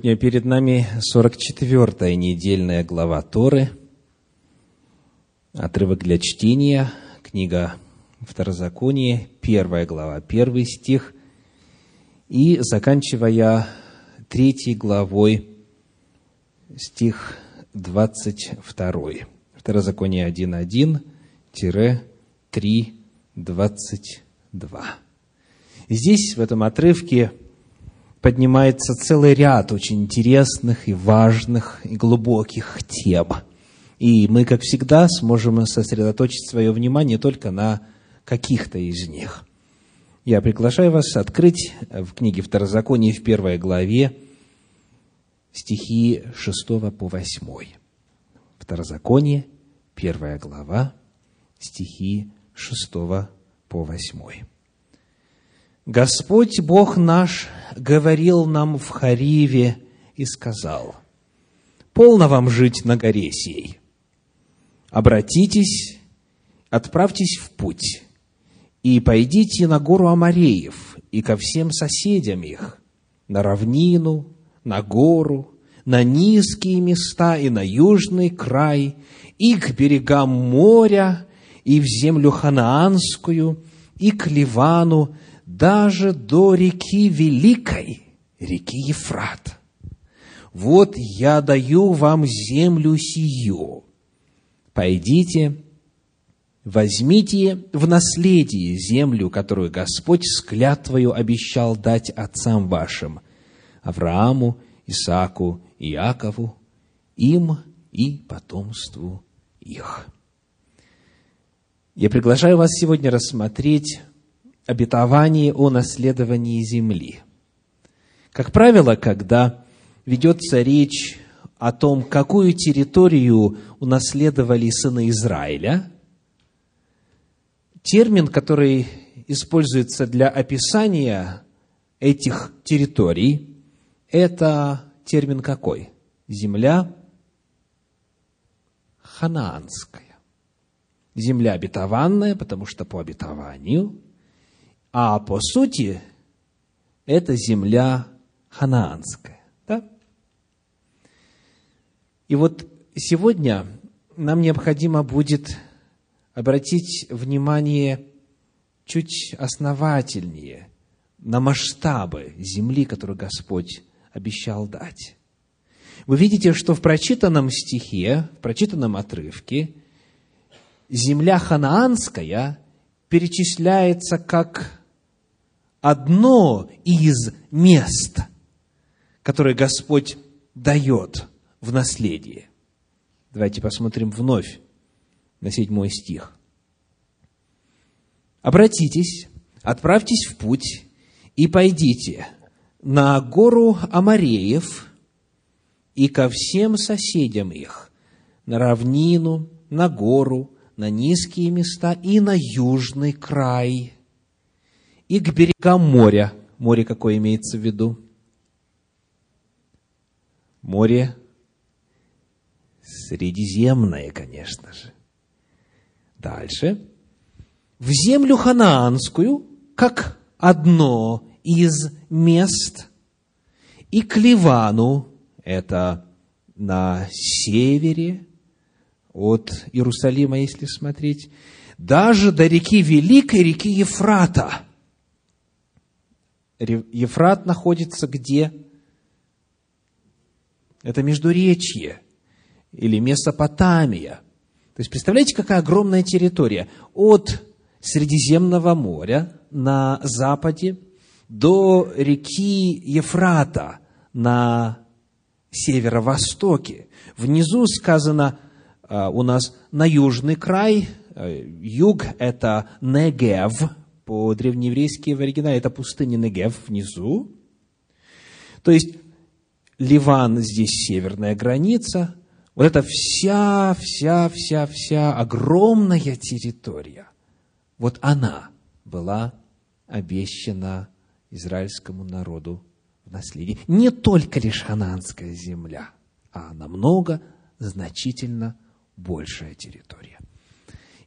Сегодня перед нами 44-я недельная глава Торы, отрывок для чтения, книга Второзаконие, первая глава, первый стих, и заканчивая третьей главой, стих 22. Второзаконие 1.1-3.22. Здесь, в этом отрывке, поднимается целый ряд очень интересных и важных и глубоких тем. И мы, как всегда, сможем сосредоточить свое внимание только на каких-то из них. Я приглашаю вас открыть в книге Второзаконие в первой главе стихи 6 по 8. Второзаконие, первая глава, стихи 6 по 8. Господь Бог наш говорил нам в Хариве и сказал, «Полно вам жить на горе сей. Обратитесь, отправьтесь в путь, и пойдите на гору Амареев и ко всем соседям их, на равнину, на гору, на низкие места и на южный край, и к берегам моря, и в землю ханаанскую, и к Ливану, даже до реки Великой, реки Ефрат. Вот я даю вам землю сию. Пойдите, возьмите в наследие землю, которую Господь с клятвою обещал дать отцам вашим, Аврааму, Исааку, Иакову, им и потомству их. Я приглашаю вас сегодня рассмотреть обетование о наследовании земли. Как правило, когда ведется речь о том, какую территорию унаследовали сыны Израиля, термин, который используется для описания этих территорий, это термин какой? Земля ханаанская. Земля обетованная, потому что по обетованию – а по сути это земля ханаанская. Да? И вот сегодня нам необходимо будет обратить внимание чуть основательнее на масштабы земли, которую Господь обещал дать. Вы видите, что в прочитанном стихе, в прочитанном отрывке, земля ханаанская перечисляется как одно из мест, которое Господь дает в наследие. Давайте посмотрим вновь на седьмой стих. «Обратитесь, отправьтесь в путь и пойдите на гору Амареев и ко всем соседям их, на равнину, на гору, на низкие места и на южный край, и к берегам моря. Море какое имеется в виду? Море Средиземное, конечно же. Дальше. В землю ханаанскую, как одно из мест, и к Ливану, это на севере от Иерусалима, если смотреть, даже до реки Великой, реки Ефрата – Ефрат находится где? Это Междуречье или Месопотамия. То есть, представляете, какая огромная территория. От Средиземного моря на западе до реки Ефрата на северо-востоке. Внизу сказано а, у нас на южный край, э, юг – это Негев, по-древнееврейски в оригинале это пустыня Негев внизу. То есть Ливан здесь северная граница. Вот это вся, вся, вся, вся огромная территория. Вот она была обещана израильскому народу в наследие. Не только лишь хананская земля, а намного, значительно большая территория.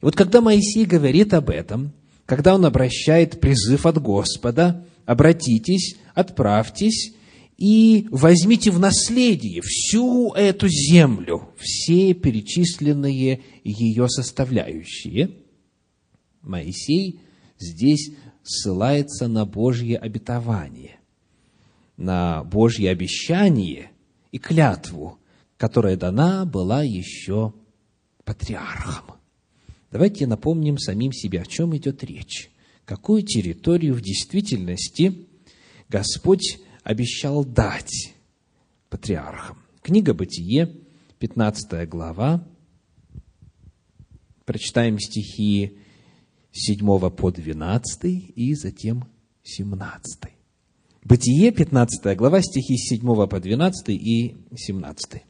И вот когда Моисей говорит об этом – когда он обращает призыв от Господа, обратитесь, отправьтесь и возьмите в наследие всю эту землю, все перечисленные ее составляющие. Моисей здесь ссылается на Божье обетование, на Божье обещание и клятву, которая дана была еще патриархом. Давайте напомним самим себе, о чем идет речь. Какую территорию в действительности Господь обещал дать патриархам. Книга Бытие, 15 глава. Прочитаем стихи 7 по 12 и затем 17. Бытие, 15 глава, стихи с 7 по 12 и 17.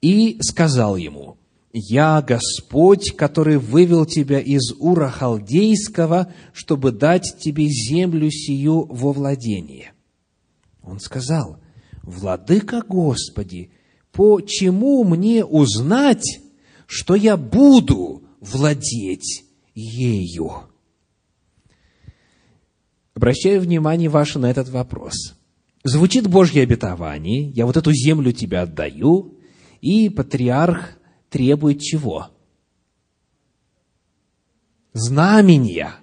«И сказал ему, «Я Господь, который вывел тебя из Ура Халдейского, чтобы дать тебе землю сию во владение». Он сказал, «Владыка Господи, почему мне узнать, что я буду владеть ею?» Обращаю внимание ваше на этот вопрос. Звучит Божье обетование, я вот эту землю тебе отдаю, и патриарх требует чего? Знамения,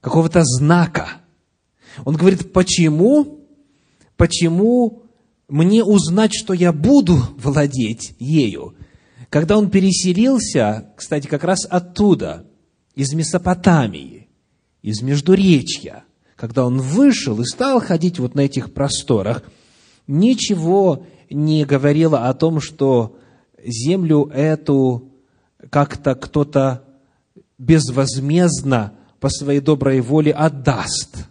какого-то знака. Он говорит, почему? Почему мне узнать, что я буду владеть ею? Когда он переселился, кстати, как раз оттуда, из Месопотамии, из Междуречья, когда он вышел и стал ходить вот на этих просторах, ничего не говорило о том, что землю эту как-то кто-то безвозмездно по своей доброй воле отдаст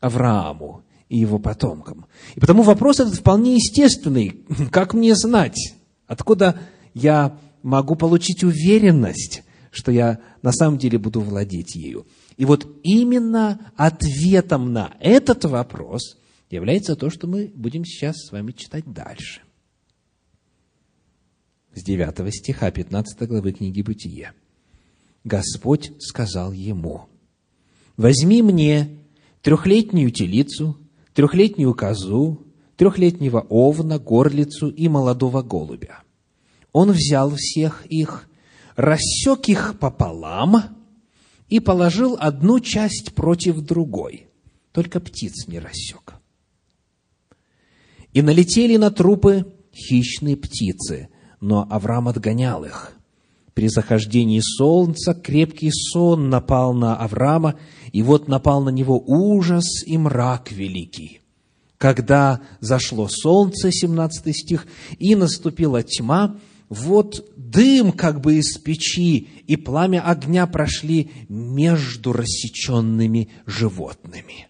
Аврааму и его потомкам. И потому вопрос этот вполне естественный. Как мне знать, откуда я могу получить уверенность, что я на самом деле буду владеть ею? И вот именно ответом на этот вопрос является то, что мы будем сейчас с вами читать дальше с 9 стиха 15 главы книги Бытие. Господь сказал ему, «Возьми мне трехлетнюю телицу, трехлетнюю козу, трехлетнего овна, горлицу и молодого голубя». Он взял всех их, рассек их пополам и положил одну часть против другой, только птиц не рассек. И налетели на трупы хищные птицы – но Авраам отгонял их. При захождении солнца крепкий сон напал на Авраама, и вот напал на него ужас и мрак великий. Когда зашло солнце, 17 стих, и наступила тьма, вот дым как бы из печи и пламя огня прошли между рассеченными животными.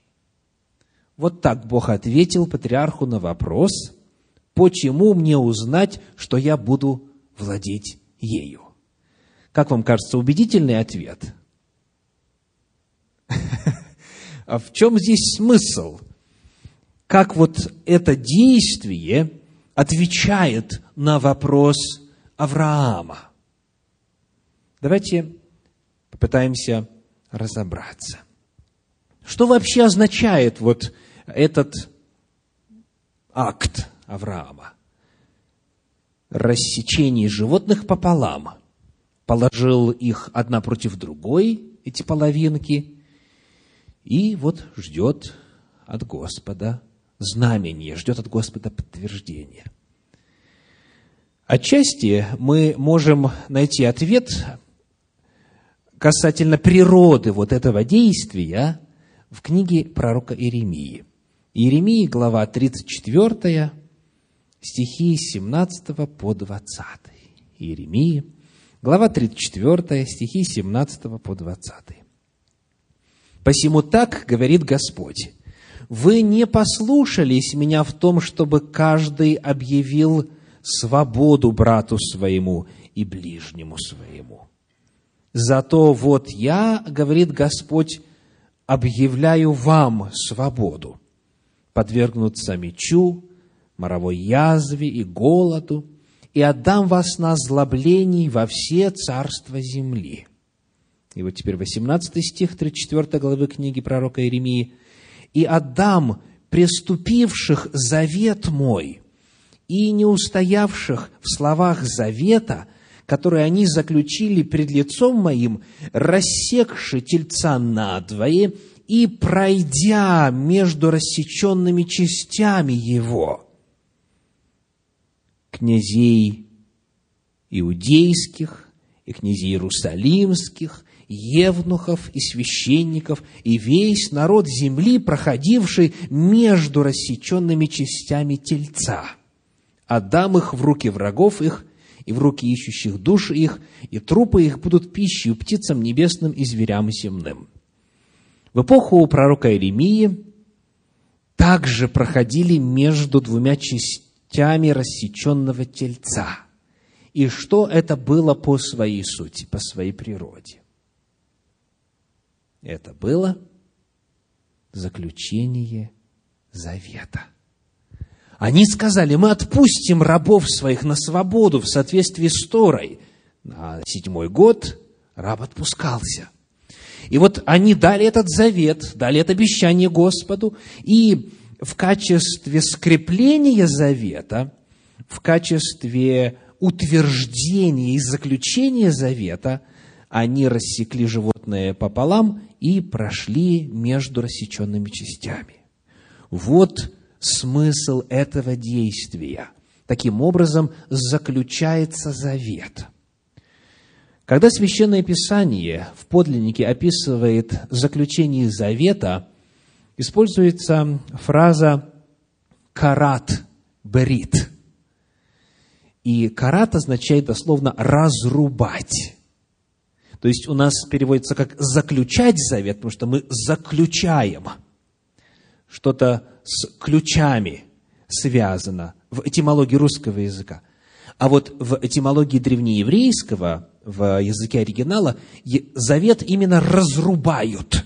Вот так Бог ответил патриарху на вопрос – почему мне узнать, что я буду владеть ею? Как вам кажется, убедительный ответ? А в чем здесь смысл? Как вот это действие отвечает на вопрос Авраама? Давайте попытаемся разобраться. Что вообще означает вот этот акт Авраама. Рассечение животных пополам. Положил их одна против другой, эти половинки, и вот ждет от Господа знамение, ждет от Господа подтверждение. Отчасти мы можем найти ответ касательно природы вот этого действия в книге пророка Иеремии. Иеремии, глава 34, стихи с 17 по 20. Иеремии, глава 34, стихи с 17 по 20. «Посему так говорит Господь, вы не послушались меня в том, чтобы каждый объявил свободу брату своему и ближнему своему. Зато вот я, говорит Господь, объявляю вам свободу, подвергнуться мечу, моровой язве и голоду, и отдам вас на озлоблений во все царства земли». И вот теперь 18 стих 34 главы книги пророка Иеремии. «И отдам преступивших завет мой и не устоявших в словах завета, которые они заключили пред лицом моим, рассекши тельца надвое и пройдя между рассеченными частями его, князей иудейских и князей иерусалимских, евнухов и священников, и весь народ земли, проходивший между рассеченными частями тельца. Отдам их в руки врагов их, и в руки ищущих душ их, и трупы их будут пищей птицам небесным и зверям земным. В эпоху пророка Иеремии также проходили между двумя частями рассеченного тельца. И что это было по своей сути, по своей природе? Это было заключение завета. Они сказали, мы отпустим рабов своих на свободу в соответствии с Торой. На седьмой год раб отпускался. И вот они дали этот завет, дали это обещание Господу, и в качестве скрепления завета, в качестве утверждения и заключения завета, они рассекли животное пополам и прошли между рассеченными частями. Вот смысл этого действия. Таким образом заключается завет. Когда Священное Писание в подлиннике описывает заключение завета, используется фраза «карат берит». И «карат» означает дословно «разрубать». То есть у нас переводится как «заключать завет», потому что мы заключаем. Что-то с ключами связано в этимологии русского языка. А вот в этимологии древнееврейского, в языке оригинала, завет именно разрубают,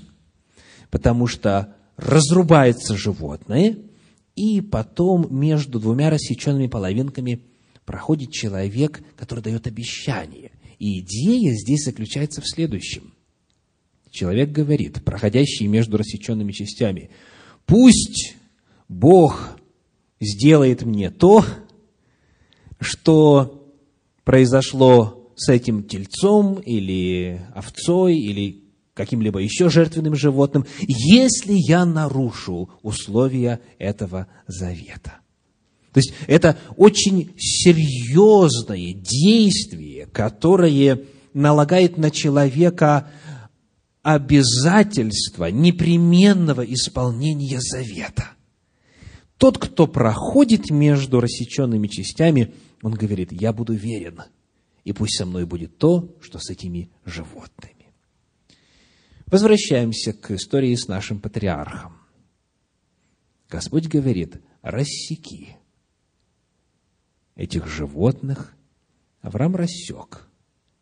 потому что разрубается животное, и потом между двумя рассеченными половинками проходит человек, который дает обещание. И идея здесь заключается в следующем. Человек говорит, проходящий между рассеченными частями, пусть Бог сделает мне то, что произошло с этим тельцом или овцой или каким-либо еще жертвенным животным, если я нарушу условия этого завета. То есть это очень серьезное действие, которое налагает на человека обязательство непременного исполнения завета. Тот, кто проходит между рассеченными частями, он говорит, я буду верен, и пусть со мной будет то, что с этими животными. Возвращаемся к истории с нашим патриархом. Господь говорит, рассеки этих животных Авраам рассек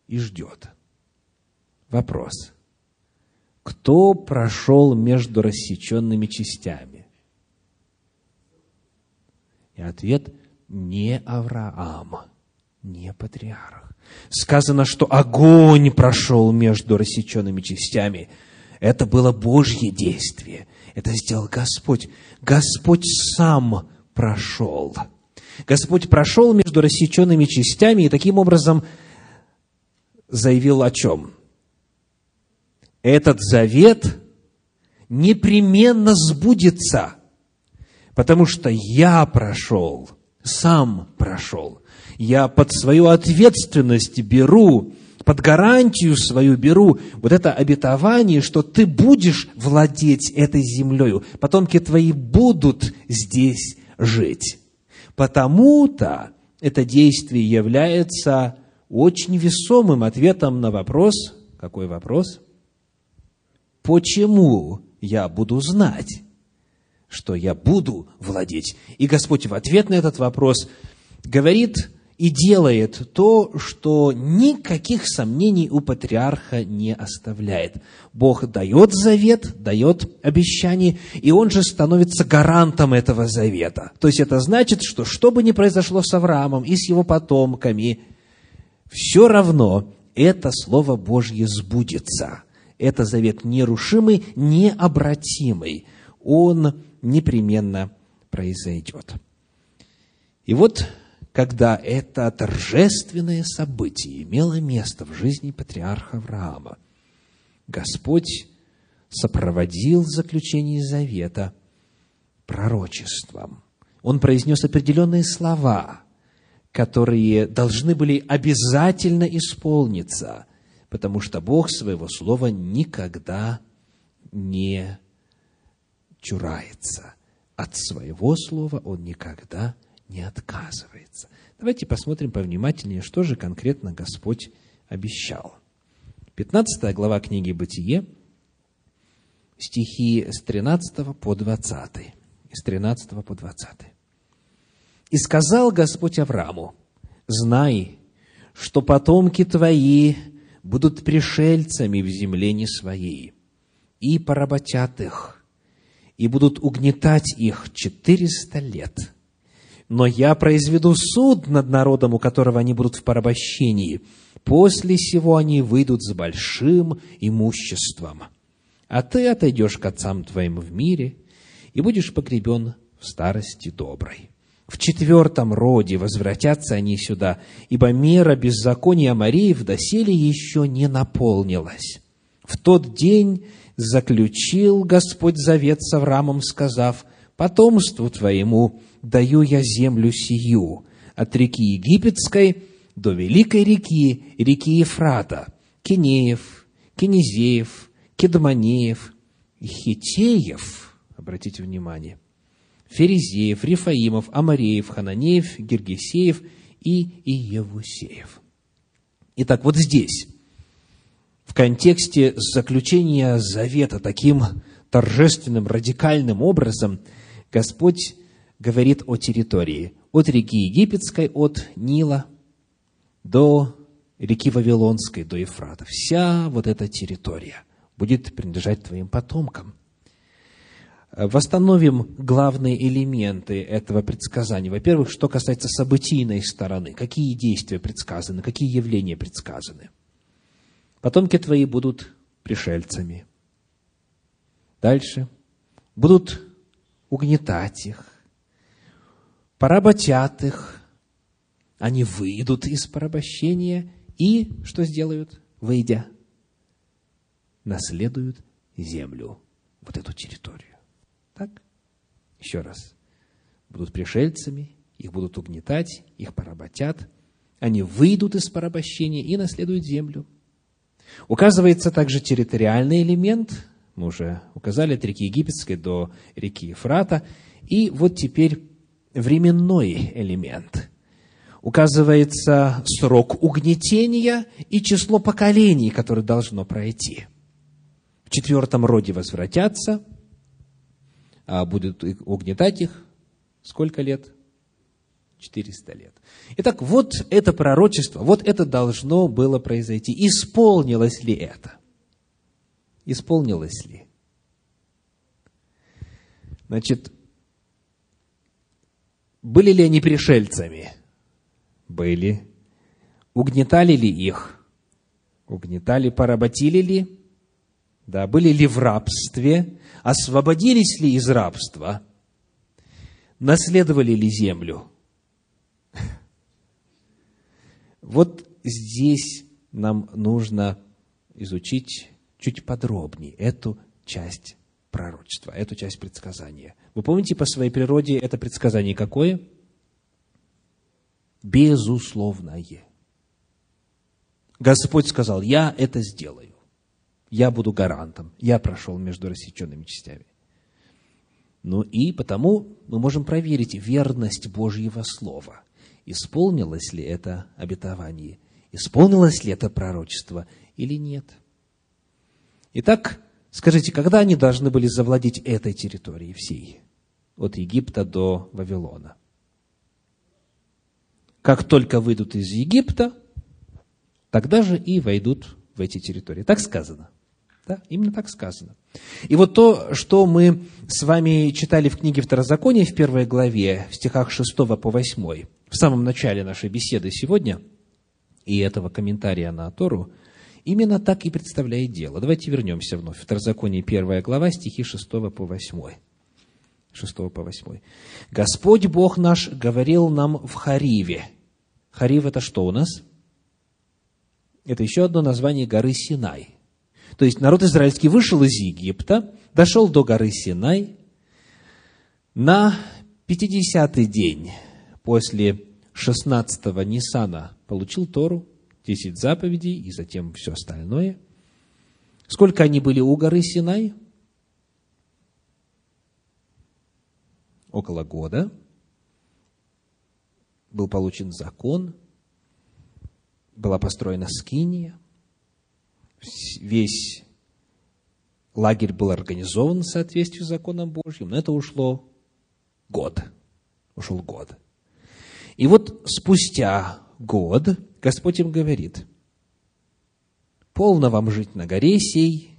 и ждет. Вопрос. Кто прошел между рассеченными частями? И ответ – не Авраам, не патриарх. Сказано, что огонь прошел между рассеченными частями. Это было Божье действие. Это сделал Господь. Господь сам прошел. Господь прошел между рассеченными частями и таким образом заявил о чем? Этот завет непременно сбудется, потому что я прошел, сам прошел. Я под свою ответственность беру, под гарантию свою беру вот это обетование, что ты будешь владеть этой землею, потомки твои будут здесь жить. Потому-то это действие является очень весомым ответом на вопрос, какой вопрос? Почему я буду знать, что я буду владеть? И Господь в ответ на этот вопрос говорит и делает то, что никаких сомнений у патриарха не оставляет. Бог дает завет, дает обещание, и он же становится гарантом этого завета. То есть это значит, что что бы ни произошло с Авраамом и с его потомками, все равно это Слово Божье сбудется. Это завет нерушимый, необратимый. Он непременно произойдет. И вот, когда это торжественное событие имело место в жизни патриарха Авраама, Господь сопроводил заключение завета пророчеством. Он произнес определенные слова, которые должны были обязательно исполниться, потому что Бог своего слова никогда не чурается. От своего слова Он никогда не отказывается. Давайте посмотрим повнимательнее, что же конкретно Господь обещал. 15 глава книги «Бытие», стихи с 13 по 20. С 13 по 20. «И сказал Господь Аврааму, знай, что потомки твои будут пришельцами в земле не своей, и поработят их, и будут угнетать их четыреста лет. Но я произведу суд над народом, у которого они будут в порабощении. После сего они выйдут с большим имуществом. А ты отойдешь к отцам твоим в мире и будешь погребен в старости доброй. В четвертом роде возвратятся они сюда, ибо мера беззакония Мариев доселе еще не наполнилась. В тот день заключил Господь завет с Авраамом, сказав, «Потомству твоему даю я землю сию, от реки Египетской до великой реки, реки Ефрата, Кинеев, Кинезеев, Кедманеев Хитеев». Обратите внимание – Ферезеев, Рифаимов, Амареев, Хананеев, Гергесеев и Иевусеев. Итак, вот здесь, в контексте заключения завета таким торжественным, радикальным образом, Господь говорит о территории. От реки Египетской, от Нила до реки Вавилонской, до Ефрата. Вся вот эта территория будет принадлежать твоим потомкам. Восстановим главные элементы этого предсказания. Во-первых, что касается событийной стороны. Какие действия предсказаны, какие явления предсказаны. Потомки твои будут пришельцами. Дальше. Будут угнетать их, поработят их, они выйдут из порабощения и что сделают, выйдя? Наследуют землю, вот эту территорию. Так? Еще раз. Будут пришельцами, их будут угнетать, их поработят. Они выйдут из порабощения и наследуют землю. Указывается также территориальный элемент. Мы уже указали от реки Египетской до реки Ефрата. И вот теперь временной элемент. Указывается срок угнетения и число поколений, которое должно пройти. В четвертом роде возвратятся – а будет угнетать их сколько лет? 400 лет. Итак, вот это пророчество, вот это должно было произойти. Исполнилось ли это? Исполнилось ли? Значит, были ли они пришельцами? Были. Угнетали ли их? Угнетали, поработили ли? Да, были ли в рабстве? освободились ли из рабства, наследовали ли землю. Вот здесь нам нужно изучить чуть подробнее эту часть пророчества, эту часть предсказания. Вы помните, по своей природе это предсказание какое? Безусловное. Господь сказал, я это сделаю я буду гарантом. Я прошел между рассеченными частями. Ну и потому мы можем проверить верность Божьего Слова. Исполнилось ли это обетование? Исполнилось ли это пророчество или нет? Итак, скажите, когда они должны были завладеть этой территорией всей? От Египта до Вавилона. Как только выйдут из Египта, тогда же и войдут в эти территории. Так сказано. Да, именно так сказано. И вот то, что мы с вами читали в книге Второзакония в первой главе, в стихах 6 по 8, в самом начале нашей беседы сегодня, и этого комментария на Тору, именно так и представляет дело. Давайте вернемся вновь. Второзаконие, первая глава, стихи 6 по 8. 6 по 8. «Господь Бог наш говорил нам в Хариве». Харив – это что у нас? Это еще одно название горы Синай. То есть народ израильский вышел из Египта, дошел до горы Синай, на 50-й день после 16-го Нисана получил Тору, 10 заповедей и затем все остальное. Сколько они были у горы Синай? Около года. Был получен закон, была построена скиния, весь лагерь был организован в соответствии с законом Божьим, но это ушло год. Ушел год. И вот спустя год Господь им говорит, полно вам жить на горе сей,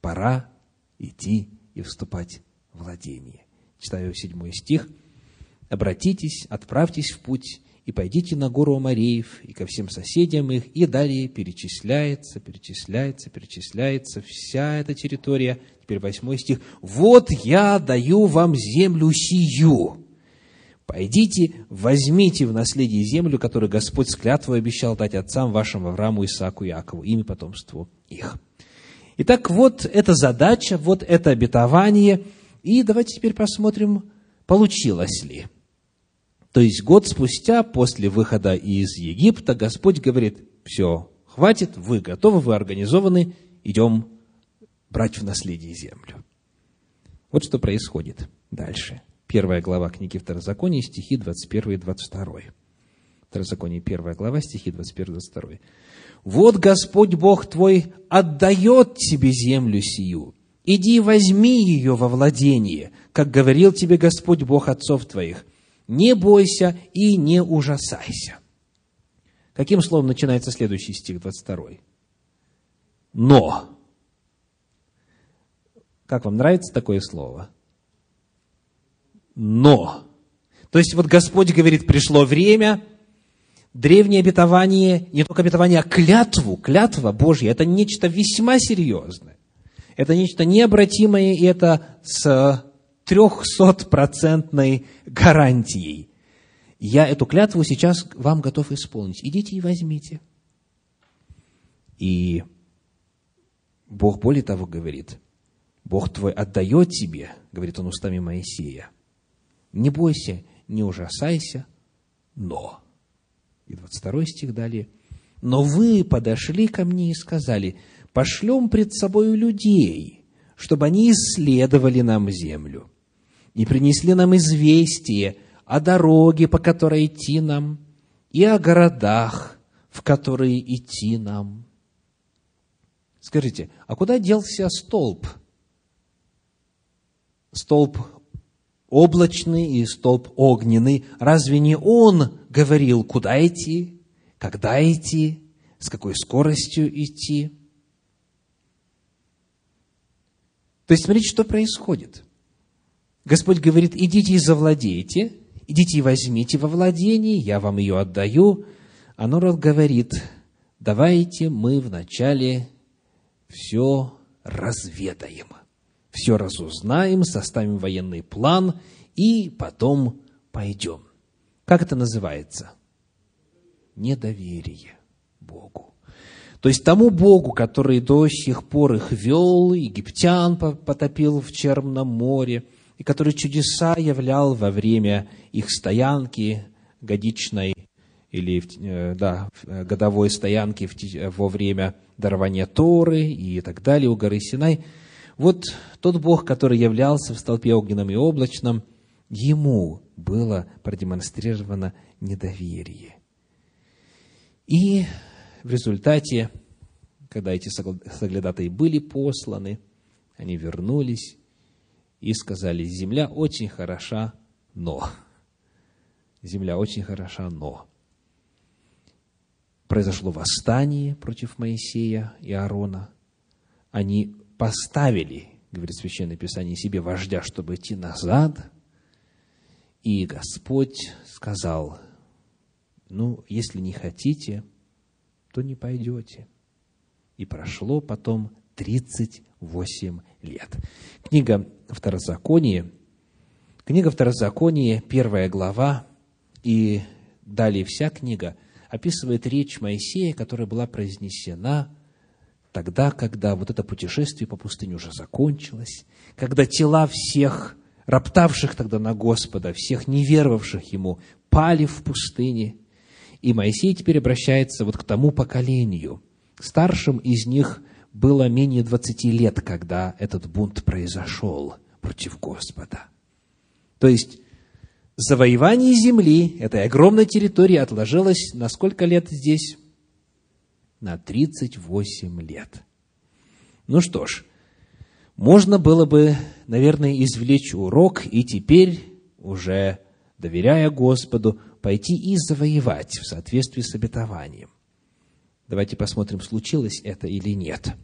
пора идти и вступать в владение. Читаю седьмой стих. «Обратитесь, отправьтесь в путь, и пойдите на гору Мареев, и ко всем соседям их, и далее перечисляется, перечисляется, перечисляется вся эта территория. Теперь восьмой стих. «Вот я даю вам землю сию, Пойдите, возьмите в наследие землю, которую Господь с клятвой обещал дать отцам вашим Аврааму, Исааку Якову, ими потомству их. Итак, вот эта задача, вот это обетование. И давайте теперь посмотрим, получилось ли. То есть год спустя, после выхода из Египта, Господь говорит, все, хватит, вы готовы, вы организованы, идем брать в наследие землю. Вот что происходит дальше первая глава книги Второзакония, стихи 21 и 22. Второзаконие, первая глава, стихи 21 и 22. «Вот Господь Бог твой отдает тебе землю сию. Иди возьми ее во владение, как говорил тебе Господь Бог отцов твоих. Не бойся и не ужасайся». Каким словом начинается следующий стих 22? «Но». Как вам нравится такое слово? Но. То есть вот Господь говорит, пришло время, древнее обетование, не только обетование, а клятву, клятва Божья, это нечто весьма серьезное. Это нечто необратимое, и это с трехсотпроцентной гарантией. Я эту клятву сейчас вам готов исполнить. Идите и возьмите. И Бог более того говорит, Бог твой отдает тебе, говорит он устами Моисея, не бойся, не ужасайся, но. И 22 стих далее. Но вы подошли ко мне и сказали, пошлем пред собою людей, чтобы они исследовали нам землю и принесли нам известие о дороге, по которой идти нам, и о городах, в которые идти нам. Скажите, а куда делся столб? Столб облачный и столб огненный, разве не он говорил, куда идти, когда идти, с какой скоростью идти? То есть, смотрите, что происходит. Господь говорит, идите и завладейте, идите и возьмите во владение, я вам ее отдаю. А народ говорит, давайте мы вначале все разведаем все разузнаем, составим военный план и потом пойдем. Как это называется? Недоверие Богу. То есть тому Богу, который до сих пор их вел, египтян потопил в Черном море, и который чудеса являл во время их стоянки годичной или э, да, э, годовой стоянки во время дарования Торы и так далее у горы Синай – вот тот Бог, который являлся в столпе огненном и облачном, ему было продемонстрировано недоверие. И в результате, когда эти соглядатые были посланы, они вернулись и сказали, земля очень хороша, но. Земля очень хороша, но. Произошло восстание против Моисея и Аарона. Они поставили, говорит Священное Писание, себе вождя, чтобы идти назад. И Господь сказал, ну, если не хотите, то не пойдете. И прошло потом 38 лет. Книга Второзаконие, Книга Второзакония, первая глава, и далее вся книга описывает речь Моисея, которая была произнесена тогда, когда вот это путешествие по пустыне уже закончилось, когда тела всех роптавших тогда на Господа, всех неверовавших Ему, пали в пустыне. И Моисей теперь обращается вот к тому поколению. Старшим из них было менее 20 лет, когда этот бунт произошел против Господа. То есть, завоевание земли, этой огромной территории, отложилось на сколько лет здесь? На 38 лет. Ну что ж, можно было бы, наверное, извлечь урок и теперь, уже доверяя Господу, пойти и завоевать в соответствии с обетованием. Давайте посмотрим, случилось это или нет.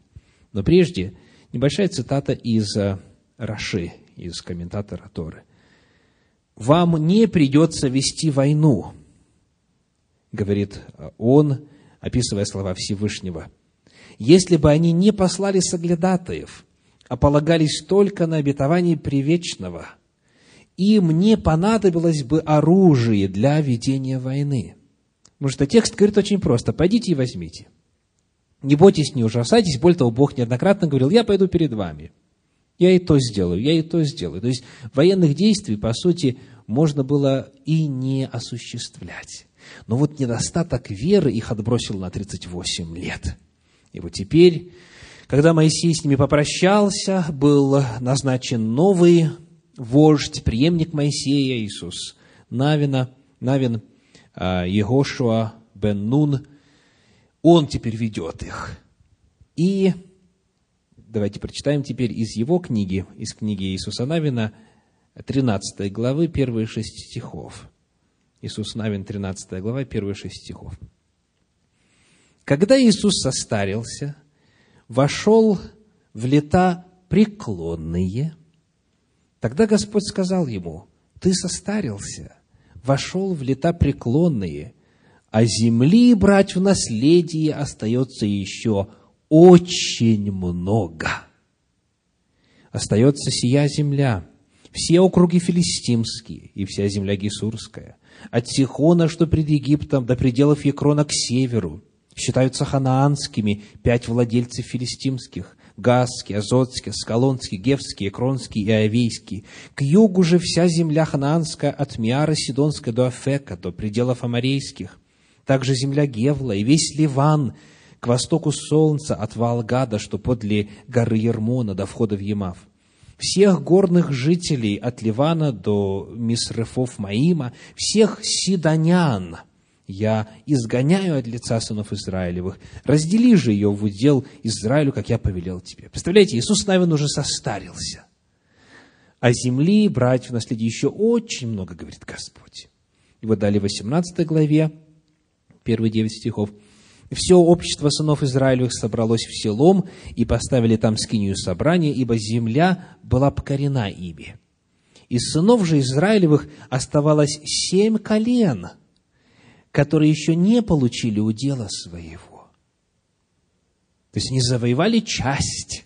Но прежде небольшая цитата из э, Раши, из комментатора Торы. «Вам не придется вести войну», говорит он, описывая слова Всевышнего, «если бы они не послали соглядатаев, а полагались только на обетование привечного, им не понадобилось бы оружие для ведения войны». Потому что текст говорит очень просто. Пойдите и возьмите. Не бойтесь, не ужасайтесь. Более того, Бог неоднократно говорил, я пойду перед вами. Я и то сделаю, я и то сделаю. То есть военных действий, по сути, можно было и не осуществлять. Но вот недостаток веры их отбросил на 38 лет. И вот теперь, когда Моисей с ними попрощался, был назначен новый вождь, преемник Моисея, Иисус Навина, Навин, а, Егошуа бен Нун, он теперь ведет их. И давайте прочитаем теперь из его книги, из книги Иисуса Навина, 13 главы, первые шесть стихов. Иисус Навин, 13 глава, первые шесть стихов. Когда Иисус состарился, вошел в лета преклонные, тогда Господь сказал ему, ты состарился – вошел в лета преклонные, а земли брать в наследие остается еще очень много. Остается сия земля, все округи филистимские и вся земля Гесурская, от Сихона, что пред Египтом, до пределов Екрона к северу, считаются ханаанскими пять владельцев филистимских, Газский, Азотский, Скалонский, Гевский, Экронский и Авейский. К югу же вся земля ханаанская от Миара Сидонской до Афека, до пределов Амарейских. Также земля Гевла и весь Ливан, к востоку солнца от Валгада, что подле горы Ермона до входа в Емав. Всех горных жителей от Ливана до Мисрефов Маима, всех сидонян – я изгоняю от лица сынов Израилевых. Раздели же ее в удел Израилю, как я повелел тебе. Представляете, Иисус Навин уже состарился. А земли брать в наследие еще очень много, говорит Господь. И вот далее в 18 главе, первые 9 стихов. «Все общество сынов Израилевых собралось в селом и поставили там скинию собрания, ибо земля была покорена ими. Из сынов же Израилевых оставалось семь колен – которые еще не получили удела своего. То есть они завоевали часть,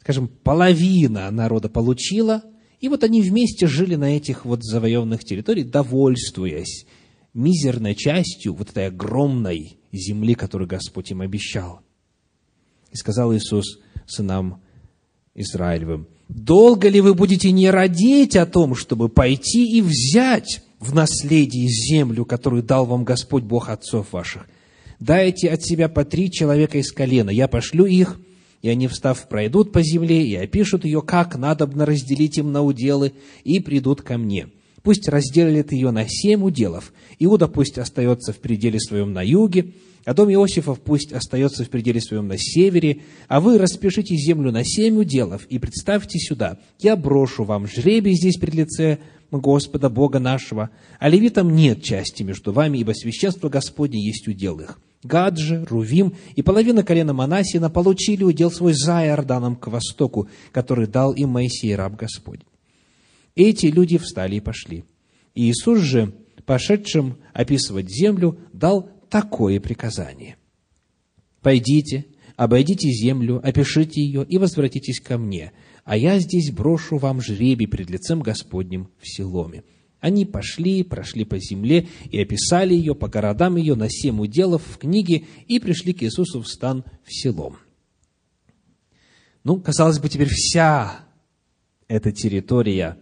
скажем, половина народа получила, и вот они вместе жили на этих вот завоеванных территориях, довольствуясь мизерной частью вот этой огромной земли, которую Господь им обещал. И сказал Иисус сынам Израилевым, «Долго ли вы будете не родить о том, чтобы пойти и взять в наследие землю, которую дал вам Господь Бог отцов ваших. Дайте от себя по три человека из колена, я пошлю их, и они, встав, пройдут по земле и опишут ее, как надобно разделить им на уделы, и придут ко мне. Пусть разделят ее на семь уделов. Иуда пусть остается в пределе своем на юге, а дом Иосифов пусть остается в пределе своем на севере, а вы распишите землю на семь уделов и представьте сюда, я брошу вам жребий здесь пред лице Господа Бога нашего, а левитам нет части между вами, ибо священство Господне есть удел их. Гад же, Рувим и половина колена Манасина получили удел свой за Иорданом к востоку, который дал им Моисей, раб Господь. Эти люди встали и пошли. Иисус же, пошедшим описывать землю, дал такое приказание. «Пойдите, обойдите землю, опишите ее и возвратитесь ко мне, а я здесь брошу вам жребий пред лицем Господним в Силоме». Они пошли, прошли по земле и описали ее по городам ее на семь уделов в книге и пришли к Иисусу в стан в Силом. Ну, казалось бы, теперь вся эта территория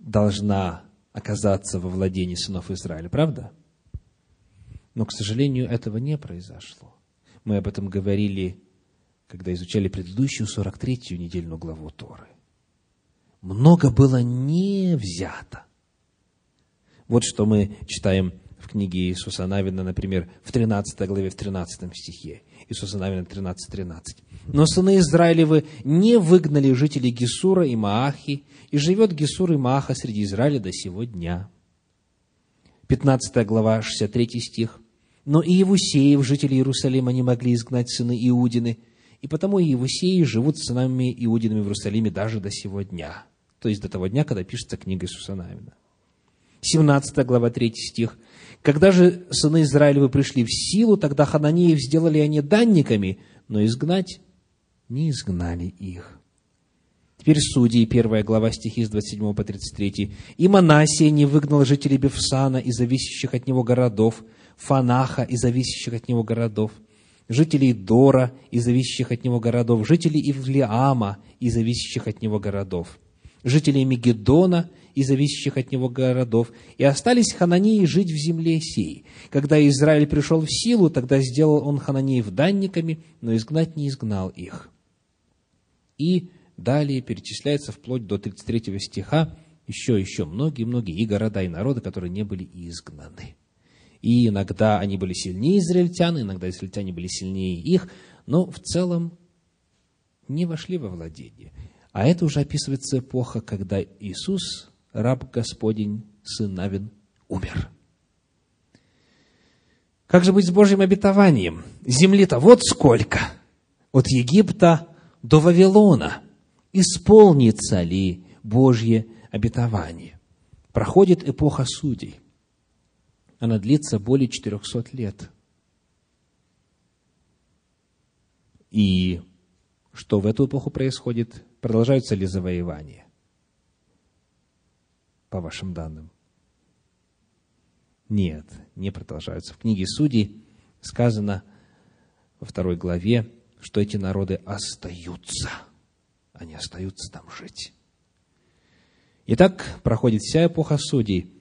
должна оказаться во владении сынов Израиля, правда? Но, к сожалению, этого не произошло. Мы об этом говорили, когда изучали предыдущую 43-ю недельную главу Торы. Много было не взято. Вот что мы читаем в книге Иисуса Навина, например, в 13 главе, в 13 стихе. Иисуса Навина 13, 13. «Но сыны Израилевы не выгнали жителей Гесура и Маахи, и живет Гесур и Мааха среди Израиля до сего дня». 15 глава, 63 стих. «Но и Евусеев, жители Иерусалима, не могли изгнать сыны Иудины, и потому и Евусеи живут с сынами Иудинами в Иерусалиме даже до сего дня». То есть до того дня, когда пишется книга Иисуса Навина. 17 глава, 3 стих. Когда же сыны Израилевы пришли в силу, тогда хананеев сделали они данниками, но изгнать не изгнали их. Теперь Судьи, первая глава, стихи с 27 по 33. «И Манасия не выгнал жителей Бефсана и зависящих от него городов, Фанаха и зависящих от него городов, жителей Дора и зависящих от него городов, жителей Ивлеама и зависящих от него городов, жителей Мегедона и зависящих от него городов, и остались хананеи жить в земле сей. Когда Израиль пришел в силу, тогда сделал он хананеев данниками, но изгнать не изгнал их. И далее перечисляется вплоть до 33 стиха еще, еще многие-многие и города, и народы, которые не были изгнаны. И иногда они были сильнее израильтян, иногда израильтяне были сильнее их, но в целом не вошли во владение. А это уже описывается эпоха, когда Иисус раб Господень, сын Навин, умер. Как же быть с Божьим обетованием? Земли-то вот сколько! От Египта до Вавилона. Исполнится ли Божье обетование? Проходит эпоха судей. Она длится более 400 лет. И что в эту эпоху происходит? Продолжаются ли завоевания? по вашим данным? Нет, не продолжаются. В книге Судей сказано во второй главе, что эти народы остаются. Они остаются там жить. Итак, проходит вся эпоха судей.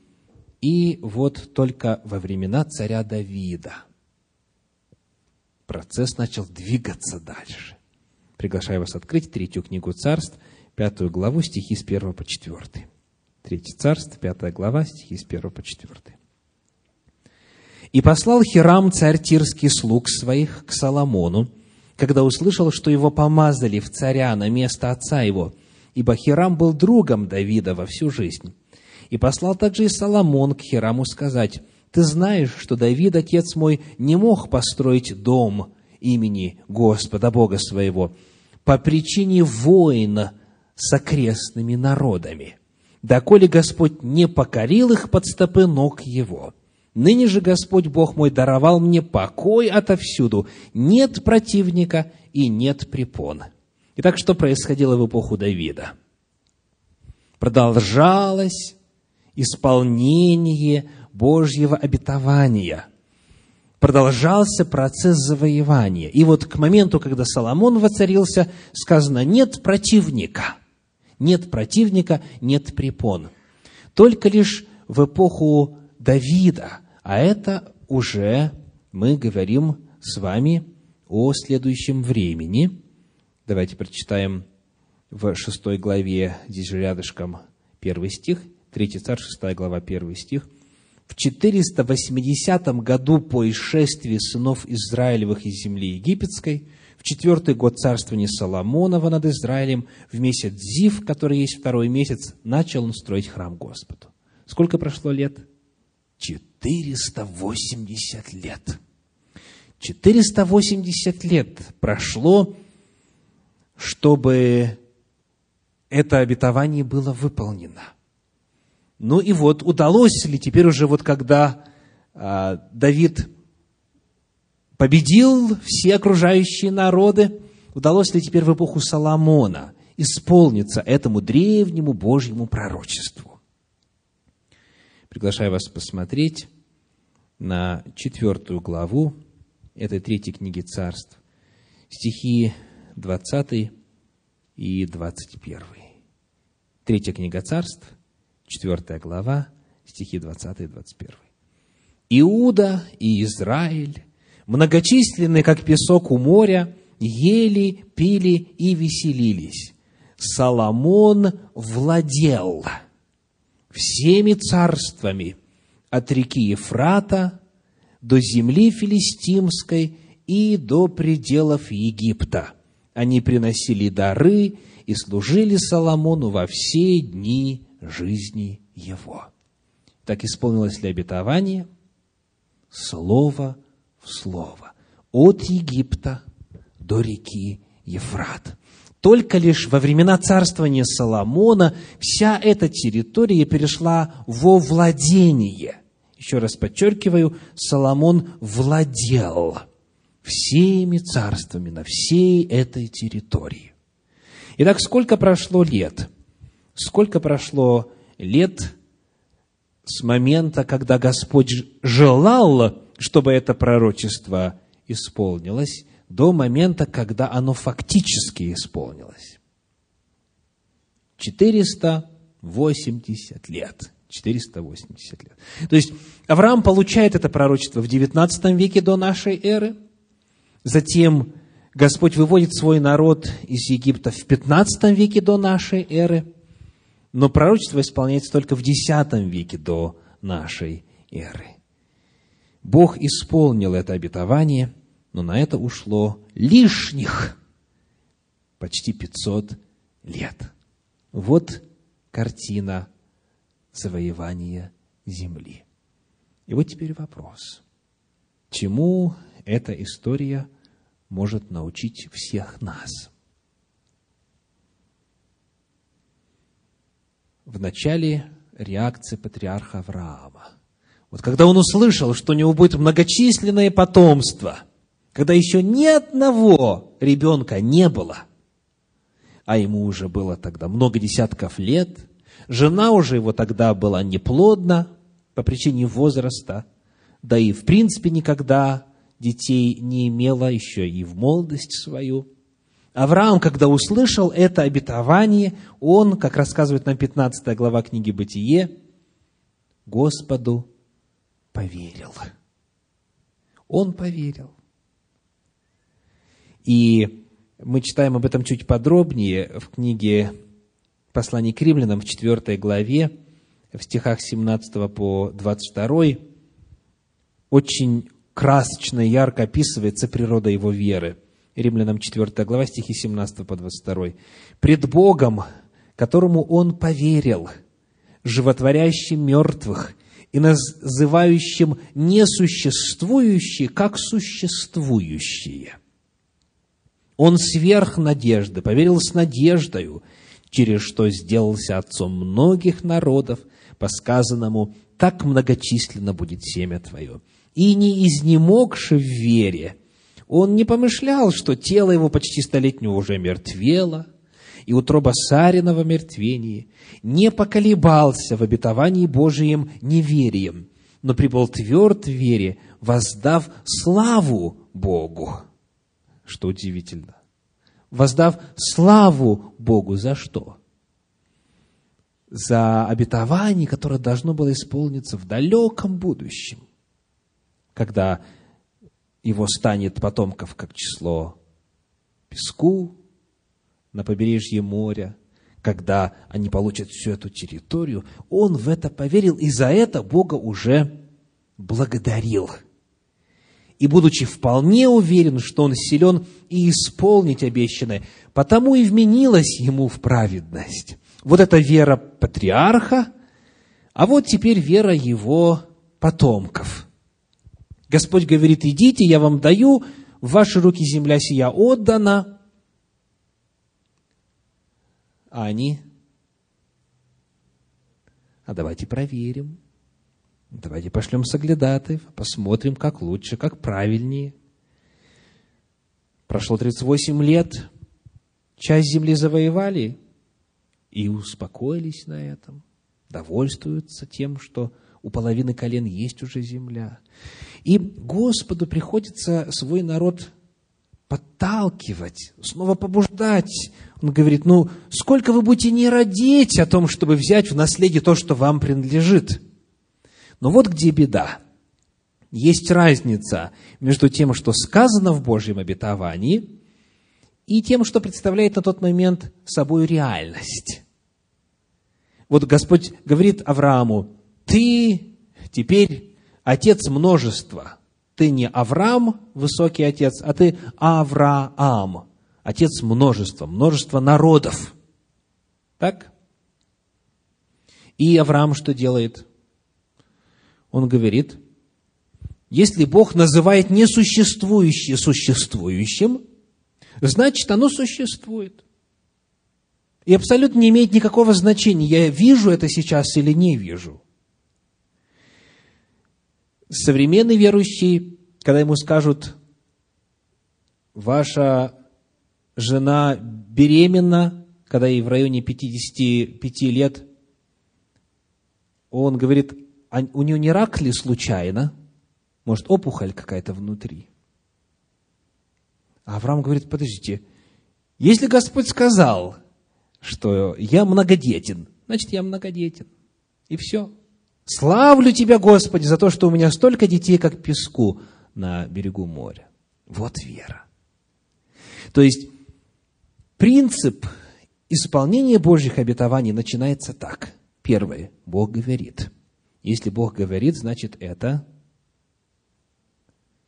И вот только во времена царя Давида процесс начал двигаться дальше. Приглашаю вас открыть третью книгу царств, пятую главу, стихи с первого по четвертый. Третье царство, пятая глава, стихи с 1 по 4. «И послал Хирам, царь Тирский, слуг своих к Соломону, когда услышал, что его помазали в царя на место отца его, ибо Хирам был другом Давида во всю жизнь. И послал также и Соломон к Хираму сказать, «Ты знаешь, что Давид, отец мой, не мог построить дом имени Господа Бога своего по причине войн с окрестными народами» доколе Господь не покорил их под стопы ног Его. Ныне же Господь Бог мой даровал мне покой отовсюду, нет противника и нет препон. Итак, что происходило в эпоху Давида? Продолжалось исполнение Божьего обетования. Продолжался процесс завоевания. И вот к моменту, когда Соломон воцарился, сказано, нет противника – нет противника, нет препон. Только лишь в эпоху Давида, а это уже мы говорим с вами о следующем времени. Давайте прочитаем в шестой главе, здесь же рядышком, первый стих, третий царь, шестая глава, первый стих. В 480 году по исшествии сынов Израилевых из земли египетской – в четвертый год царствования Соломонова над Израилем, в месяц Зив, который есть второй месяц, начал он строить храм Господу. Сколько прошло лет? 480 лет. 480 лет прошло, чтобы это обетование было выполнено. Ну и вот, удалось ли теперь уже вот когда а, Давид победил все окружающие народы. Удалось ли теперь в эпоху Соломона исполниться этому древнему Божьему пророчеству. Приглашаю вас посмотреть на четвертую главу этой третьей книги царств, стихи 20 и 21. Третья книга царств, четвертая глава, стихи 20 и 21. Иуда и Израиль, многочисленные, как песок у моря, ели, пили и веселились. Соломон владел всеми царствами от реки Ефрата до земли филистимской и до пределов Египта. Они приносили дары и служили Соломону во все дни жизни его. Так исполнилось ли обетование? Слово в слово. От Египта до реки Ефрат. Только лишь во времена царствования Соломона вся эта территория перешла во владение. Еще раз подчеркиваю, Соломон владел всеми царствами на всей этой территории. Итак, сколько прошло лет? Сколько прошло лет с момента, когда Господь желал, чтобы это пророчество исполнилось, до момента, когда оно фактически исполнилось. 480 лет. 480 лет. То есть Авраам получает это пророчество в 19 веке до нашей эры. Затем Господь выводит свой народ из Египта в 15 веке до нашей эры. Но пророчество исполняется только в X веке до нашей эры. Бог исполнил это обетование – но на это ушло лишних почти 500 лет. Вот картина завоевания земли. И вот теперь вопрос. Чему эта история может научить всех нас? В начале реакции патриарха Авраама. Вот когда он услышал, что у него будет многочисленное потомство – когда еще ни одного ребенка не было, а ему уже было тогда много десятков лет, жена уже его тогда была неплодна по причине возраста, да и в принципе никогда детей не имела еще и в молодость свою. Авраам, когда услышал это обетование, он, как рассказывает нам 15 глава книги «Бытие», Господу поверил. Он поверил. И мы читаем об этом чуть подробнее в книге «Послание к римлянам» в 4 главе, в стихах 17 по 22. Очень красочно и ярко описывается природа его веры. Римлянам 4 глава, стихи 17 по 22. «Пред Богом, которому он поверил, животворящим мертвых и называющим несуществующие как существующие» Он сверх надежды, поверил с надеждою, через что сделался отцом многих народов, по сказанному, так многочисленно будет семя твое. И не изнемогши в вере, он не помышлял, что тело его почти столетнего уже мертвело, и утроба Саринова мертвении, не поколебался в обетовании Божием неверием, но прибыл тверд в вере, воздав славу Богу что удивительно. Воздав славу Богу за что? За обетование, которое должно было исполниться в далеком будущем, когда его станет потомков как число песку на побережье моря, когда они получат всю эту территорию, он в это поверил, и за это Бога уже благодарил – и будучи вполне уверен, что он силен и исполнить обещанное, потому и вменилась ему в праведность. Вот это вера патриарха, а вот теперь вера его потомков. Господь говорит, идите, я вам даю, в ваши руки земля сия отдана. А они? А давайте проверим. Давайте пошлем соглядатаев, посмотрим, как лучше, как правильнее. Прошло 38 лет, часть земли завоевали и успокоились на этом, довольствуются тем, что у половины колен есть уже земля. И Господу приходится свой народ подталкивать, снова побуждать. Он говорит, ну, сколько вы будете не родить о том, чтобы взять в наследие то, что вам принадлежит. Но вот где беда. Есть разница между тем, что сказано в Божьем обетовании, и тем, что представляет на тот момент собой реальность. Вот Господь говорит Аврааму, ты теперь отец множества. Ты не Авраам, высокий отец, а ты Авраам, отец множества, множество народов. Так? И Авраам что делает? Он говорит, если Бог называет несуществующее существующим, значит, оно существует. И абсолютно не имеет никакого значения, я вижу это сейчас или не вижу. Современный верующий, когда ему скажут, ваша жена беременна, когда ей в районе 55 лет, он говорит, а у нее не рак ли случайно? Может, опухоль какая-то внутри? А Авраам говорит, подождите, если Господь сказал – что я многодетен, значит, я многодетен. И все. Славлю Тебя, Господи, за то, что у меня столько детей, как песку на берегу моря. Вот вера. То есть, принцип исполнения Божьих обетований начинается так. Первое. Бог говорит. Если Бог говорит, значит, это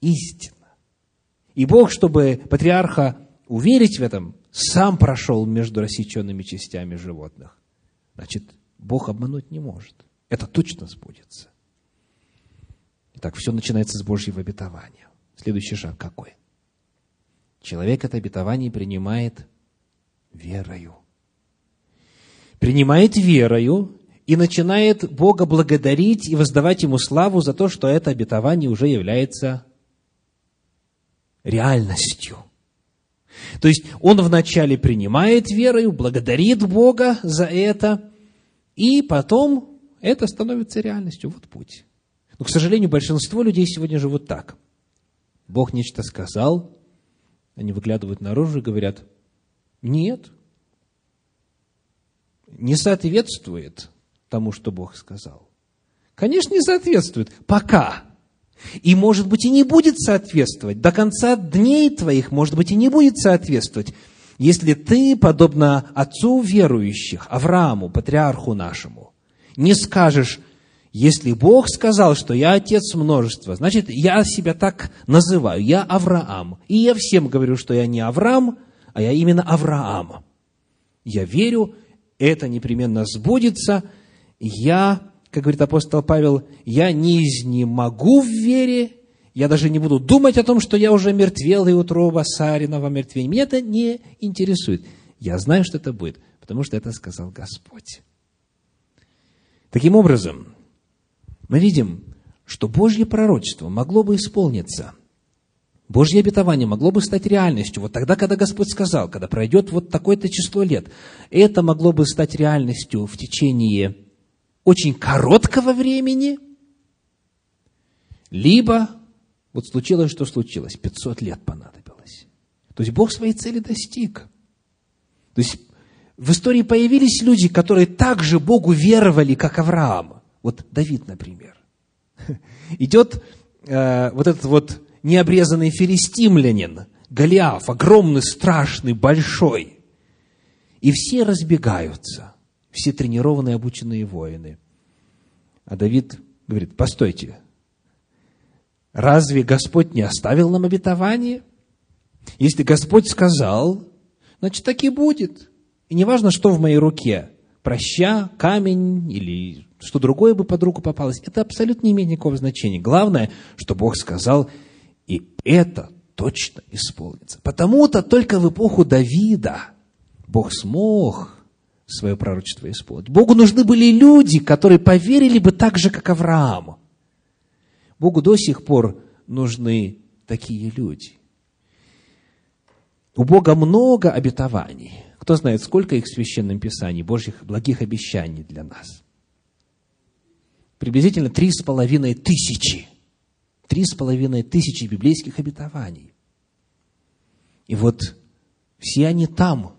истина. И Бог, чтобы патриарха уверить в этом, сам прошел между рассеченными частями животных. Значит, Бог обмануть не может. Это точно сбудется. Итак, все начинается с Божьего обетования. Следующий шаг какой? Человек это обетование принимает верою. Принимает верою и начинает Бога благодарить и воздавать Ему славу за то, что это обетование уже является реальностью – то есть он вначале принимает верою, благодарит Бога за это, и потом это становится реальностью. Вот путь. Но, к сожалению, большинство людей сегодня живут так. Бог нечто сказал, они выглядывают наружу и говорят, нет, не соответствует тому, что Бог сказал. Конечно, не соответствует. Пока. И, может быть, и не будет соответствовать. До конца дней твоих, может быть, и не будет соответствовать. Если ты, подобно отцу верующих, Аврааму, патриарху нашему, не скажешь, если Бог сказал, что я отец множества, значит, я себя так называю, я Авраам. И я всем говорю, что я не Авраам, а я именно Авраам. Я верю, это непременно сбудется, я как говорит апостол Павел, я не изнемогу в вере, я даже не буду думать о том, что я уже мертвел, и утроба Сарина во мертвении. Меня это не интересует. Я знаю, что это будет, потому что это сказал Господь. Таким образом, мы видим, что Божье пророчество могло бы исполниться. Божье обетование могло бы стать реальностью. Вот тогда, когда Господь сказал, когда пройдет вот такое-то число лет, это могло бы стать реальностью в течение очень короткого времени, либо вот случилось, что случилось, 500 лет понадобилось. То есть Бог своей цели достиг. То есть в истории появились люди, которые также Богу веровали, как Авраам. Вот Давид, например. Идет э, вот этот вот необрезанный филистимлянин, Голиаф, огромный, страшный, большой. И все разбегаются все тренированные, обученные воины. А Давид говорит, постойте, разве Господь не оставил нам обетование? Если Господь сказал, значит, так и будет. И не важно, что в моей руке, проща, камень или что другое бы под руку попалось, это абсолютно не имеет никакого значения. Главное, что Бог сказал, и это точно исполнится. Потому-то только в эпоху Давида Бог смог свое пророчество исполнить. Богу нужны были люди, которые поверили бы так же, как Авраам. Богу до сих пор нужны такие люди. У Бога много обетований. Кто знает, сколько их в Священном Писании, Божьих благих обещаний для нас? Приблизительно три с половиной тысячи. Три с половиной тысячи библейских обетований. И вот все они там,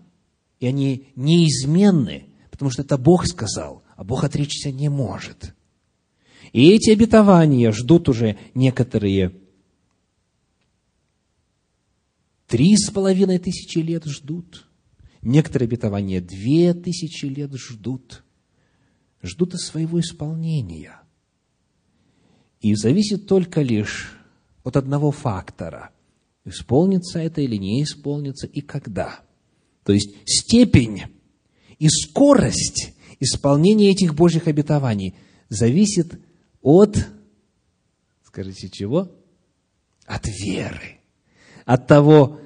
и они неизменны, потому что это Бог сказал, а Бог отречься не может. И эти обетования ждут уже некоторые три с половиной тысячи лет ждут. Некоторые обетования две тысячи лет ждут. Ждут своего исполнения. И зависит только лишь от одного фактора. Исполнится это или не исполнится, и когда. То есть степень и скорость исполнения этих Божьих обетований зависит от, скажите, чего? От веры. От того,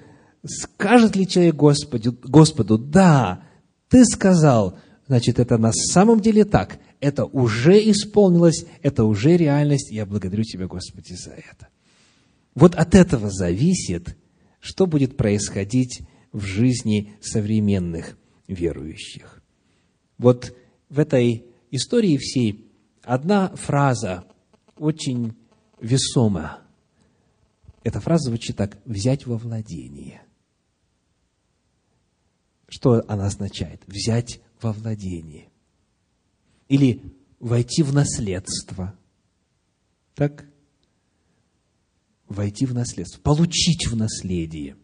скажет ли человек Господу, Господу, да, ты сказал, значит, это на самом деле так, это уже исполнилось, это уже реальность, я благодарю Тебя, Господи, за это. Вот от этого зависит, что будет происходить в жизни современных верующих. Вот в этой истории всей одна фраза очень весома. Эта фраза звучит так «взять во владение». Что она означает? Взять во владение. Или войти в наследство. Так? Войти в наследство. Получить в наследие.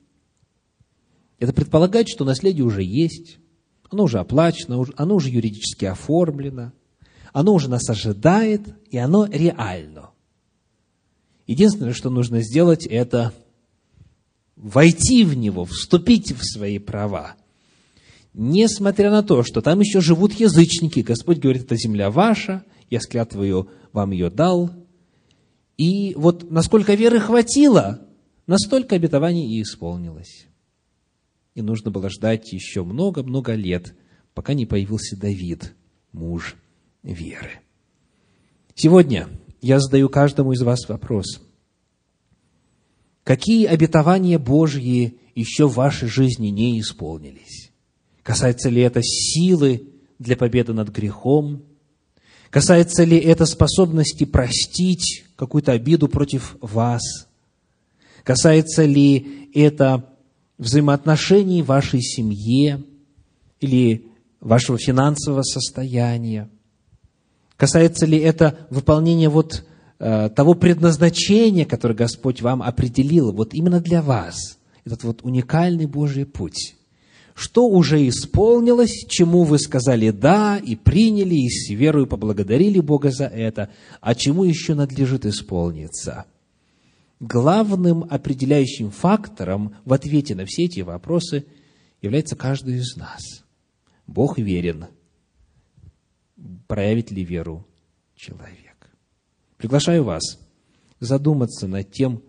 Это предполагает, что наследие уже есть, оно уже оплачено, оно уже юридически оформлено, оно уже нас ожидает, и оно реально. Единственное, что нужно сделать, это войти в него, вступить в свои права. Несмотря на то, что там еще живут язычники, Господь говорит, это земля ваша, я склятвую вам ее дал. И вот насколько веры хватило, настолько обетований и исполнилось. И нужно было ждать еще много-много лет, пока не появился Давид, муж веры. Сегодня я задаю каждому из вас вопрос. Какие обетования Божьи еще в вашей жизни не исполнились? Касается ли это силы для победы над грехом? Касается ли это способности простить какую-то обиду против вас? Касается ли это взаимоотношений вашей семье или вашего финансового состояния? Касается ли это выполнения вот э, того предназначения, которое Господь вам определил, вот именно для вас, этот вот уникальный Божий путь? Что уже исполнилось, чему вы сказали «да» и приняли, и с верою поблагодарили Бога за это, а чему еще надлежит исполниться? Главным определяющим фактором в ответе на все эти вопросы является каждый из нас. Бог верен – проявит ли веру человек. Приглашаю вас задуматься над тем,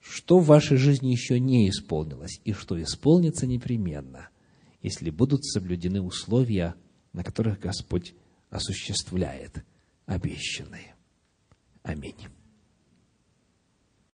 что в вашей жизни еще не исполнилось, и что исполнится непременно, если будут соблюдены условия, на которых Господь осуществляет обещанные. Аминь.